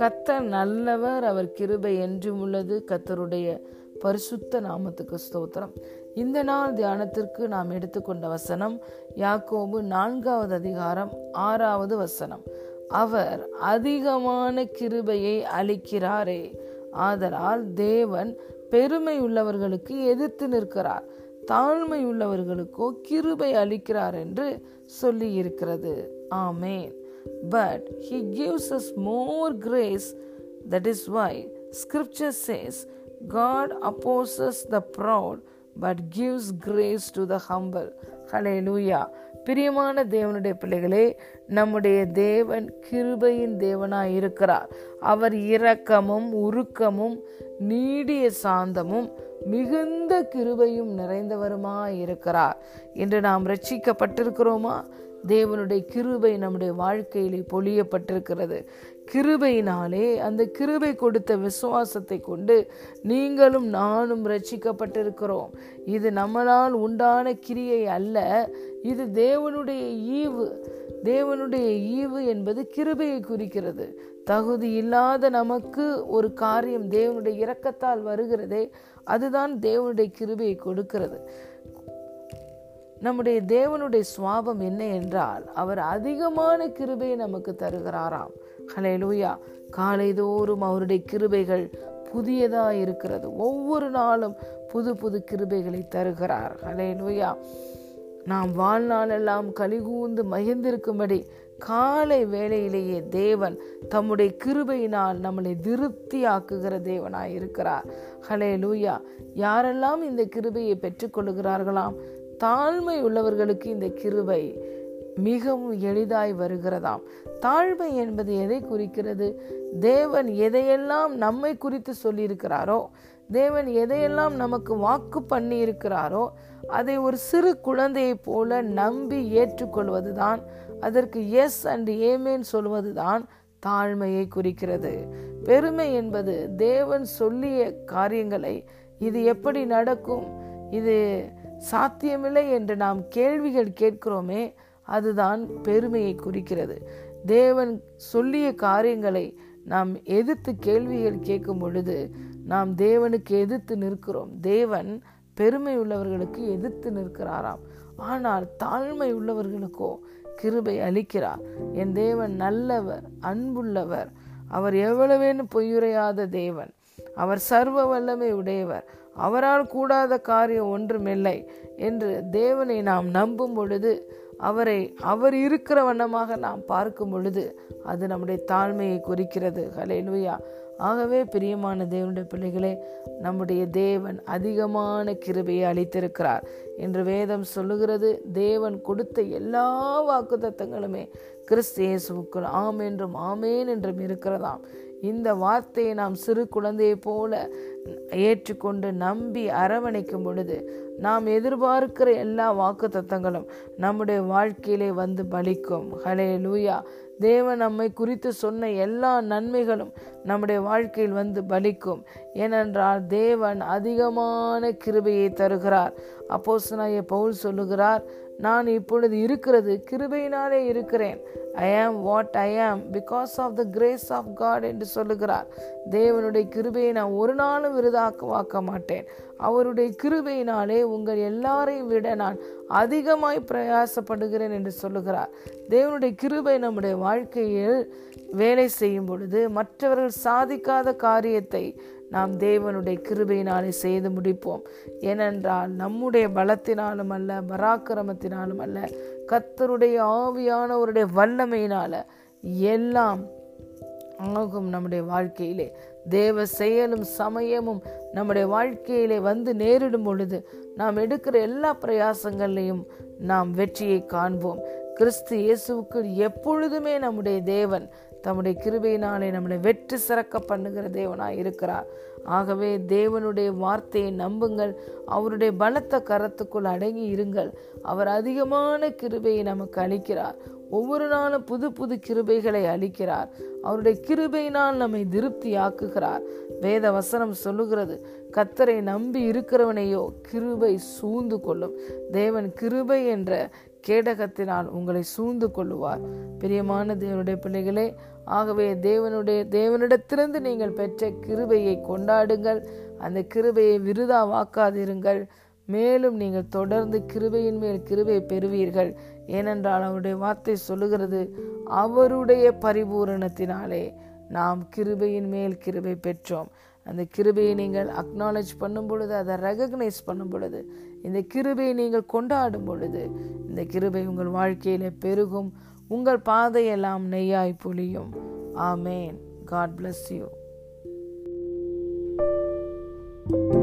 கத்தர் நல்லவர் அவர் கிருபை என்றும் உள்ளது கத்தருடைய பரிசுத்த நாமத்துக்கு ஸ்தோத்திரம் இந்த நாள் தியானத்திற்கு நாம் எடுத்துக்கொண்ட வசனம் யாக்கோபு நான்காவது அதிகாரம் ஆறாவது வசனம் அவர் அதிகமான கிருபையை அளிக்கிறாரே ஆதலால் தேவன் பெருமை உள்ளவர்களுக்கு எதிர்த்து நிற்கிறார் தாழ்மை உள்ளவர்களுக்கோ கிருபை அளிக்கிறார் என்று சொல்லி இருக்கிறது amen but he gives us more grace that is why scripture says God opposes the proud but gives grace to the humble hallelujah பிரியமான தேவனுடைய பிள்ளைகளே நம்முடைய தேவன் கிருபையின் தேவனாய் இருக்கிறார் அவர் இரக்கமும் உருக்கமும் நீடிய சாந்தமும் மிகுந்த கிருபையும் நிறைந்தவருமாய் இருக்கிறார் இன்று நாம் ரட்சிக்கப்பட்டிருக்கிறோமா தேவனுடைய கிருபை நம்முடைய வாழ்க்கையிலே பொழியப்பட்டிருக்கிறது கிருபையினாலே அந்த கிருபை கொடுத்த விசுவாசத்தை கொண்டு நீங்களும் நானும் ரட்சிக்கப்பட்டிருக்கிறோம் இது நம்மளால் உண்டான கிரியை அல்ல இது தேவனுடைய ஈவு தேவனுடைய ஈவு என்பது கிருபையை குறிக்கிறது தகுதி இல்லாத நமக்கு ஒரு காரியம் தேவனுடைய இரக்கத்தால் வருகிறதே அதுதான் தேவனுடைய கிருபையை கொடுக்கிறது நம்முடைய தேவனுடைய சுவாபம் என்ன என்றால் அவர் அதிகமான கிருபையை நமக்கு தருகிறாராம் ஹலே லூயா காலைதோறும் அவருடைய கிருபைகள் புதியதாக இருக்கிறது ஒவ்வொரு நாளும் புது புது கிருபைகளை தருகிறார் ஹலே லூயா நாம் வாழ்நாளெல்லாம் கலிகூந்து மகிழ்ந்திருக்கும்படி காலை வேளையிலேயே தேவன் தம்முடைய கிருபையினால் நம்மளை ஆக்குகிற தேவனாய் இருக்கிறார் ஹலே லூயா யாரெல்லாம் இந்த கிருபையை பெற்றுக்கொள்கிறார்களாம் தாழ்மை உள்ளவர்களுக்கு இந்த கிருவை மிகவும் எளிதாய் வருகிறதாம் தாழ்மை என்பது எதை குறிக்கிறது தேவன் எதையெல்லாம் நம்மை குறித்து சொல்லியிருக்கிறாரோ தேவன் எதையெல்லாம் நமக்கு வாக்கு பண்ணி இருக்கிறாரோ அதை ஒரு சிறு குழந்தையைப் போல நம்பி ஏற்றுக்கொள்வது தான் அதற்கு எஸ் அண்ட் ஏமேன் சொல்வதுதான் தான் தாழ்மையை குறிக்கிறது பெருமை என்பது தேவன் சொல்லிய காரியங்களை இது எப்படி நடக்கும் இது சாத்தியமில்லை என்று நாம் கேள்விகள் கேட்கிறோமே அதுதான் பெருமையை குறிக்கிறது தேவன் சொல்லிய காரியங்களை நாம் எதிர்த்து கேள்விகள் கேட்கும் பொழுது நாம் தேவனுக்கு எதிர்த்து நிற்கிறோம் தேவன் பெருமை உள்ளவர்களுக்கு எதிர்த்து நிற்கிறாராம் ஆனால் தாழ்மை உள்ளவர்களுக்கோ கிருபை அளிக்கிறார் என் தேவன் நல்லவர் அன்புள்ளவர் அவர் எவ்வளவேன்னு பொய்யுறையாத தேவன் அவர் சர்வ வல்லமை உடையவர் அவரால் கூடாத காரியம் ஒன்றுமில்லை என்று தேவனை நாம் நம்பும் பொழுது அவரை அவர் இருக்கிற வண்ணமாக நாம் பார்க்கும் பொழுது அது நம்முடைய தாழ்மையை குறிக்கிறது ஹலேலுயா ஆகவே பிரியமான தேவனுடைய பிள்ளைகளே நம்முடைய தேவன் அதிகமான கிருபையை அளித்திருக்கிறார் என்று வேதம் சொல்லுகிறது தேவன் கொடுத்த எல்லா வாக்கு தத்தங்களுமே கிறிஸ்து ஆம் என்றும் ஆமேன் என்றும் இருக்கிறதாம் இந்த வார்த்தையை நாம் சிறு குழந்தையை போல ஏற்றுக்கொண்டு நம்பி அரவணைக்கும் பொழுது நாம் எதிர்பார்க்கிற எல்லா வாக்கு தத்தங்களும் நம்முடைய வாழ்க்கையிலே வந்து பலிக்கும் ஹலே லூயா தேவன் நம்மை குறித்து சொன்ன எல்லா நன்மைகளும் நம்முடைய வாழ்க்கையில் வந்து பலிக்கும் ஏனென்றால் தேவன் அதிகமான கிருபையை தருகிறார் அப்போஸ் நான் பவுல் சொல்லுகிறார் நான் இப்பொழுது இருக்கிறது கிருபையினாலே இருக்கிறேன் ஐ ஆம் what I am because of the grace of God என்று சொல்லுகிறார் தேவனுடைய கிருபையை நான் ஒரு நாளும் விருதாக்குவாக்க மாட்டேன் அவருடைய கிருபையினாலே உங்கள் எல்லாரையும் விட நான் அதிகமாய் பிரயாசப்படுகிறேன் என்று சொல்லுகிறார் தேவனுடைய கிருபை நம்முடைய வாழ்க்கையில் வேலை செய்யும் பொழுது மற்றவர்கள் சாதிக்காத காரியத்தை நாம் தேவனுடைய கிருபையினாலே செய்து முடிப்போம் ஏனென்றால் நம்முடைய பலத்தினாலும் அல்ல பராக்கிரமத்தினாலும் அல்ல கத்தருடைய ஆவியானவருடைய வல்லமையினால எல்லாம் ஆகும் நம்முடைய வாழ்க்கையிலே தேவ செயலும் சமயமும் நம்முடைய வாழ்க்கையிலே வந்து நேரிடும் பொழுது நாம் எடுக்கிற எல்லா பிரயாசங்கள்லையும் நாம் வெற்றியை காண்போம் கிறிஸ்து இயேசுவுக்கு எப்பொழுதுமே நம்முடைய தேவன் தம்முடைய கிருபையினாலே நம்மளை வெற்றி சிறக்க பண்ணுகிற தேவனாக இருக்கிறார் ஆகவே தேவனுடைய வார்த்தையை நம்புங்கள் அவருடைய பலத்த கரத்துக்குள் அடங்கி இருங்கள் அவர் அதிகமான கிருபையை நமக்கு அளிக்கிறார் ஒவ்வொரு நாளும் புது புது கிருபைகளை அளிக்கிறார் அவருடைய கிருபையினால் நம்மை திருப்தி ஆக்குகிறார் வேத வசனம் சொல்லுகிறது கத்தரை நம்பி இருக்கிறவனையோ கிருபை சூழ்ந்து கொள்ளும் தேவன் கிருபை என்ற கேடகத்தினால் உங்களை சூழ்ந்து கொள்ளுவார் பிரியமான தேவனுடைய பிள்ளைகளே ஆகவே தேவனுடைய தேவனிடத்திலிருந்து நீங்கள் பெற்ற கிருபையை கொண்டாடுங்கள் அந்த கிருபையை விருதாவாக்காதிருங்கள் மேலும் நீங்கள் தொடர்ந்து கிருபையின் மேல் கிருபை பெறுவீர்கள் ஏனென்றால் அவருடைய வார்த்தை சொல்லுகிறது அவருடைய பரிபூரணத்தினாலே நாம் கிருபையின் மேல் கிருபை பெற்றோம் அந்த கிருபையை நீங்கள் அக்னாலேஜ் பண்ணும் பொழுது அதை ரெகக்னைஸ் பண்ணும் பொழுது இந்த கிருபையை நீங்கள் கொண்டாடும் பொழுது இந்த கிருபை உங்கள் வாழ்க்கையில் பெருகும் உங்கள் பாதையெல்லாம் நெய்யாய் பொழியும் ஆமேன் God bless you thank you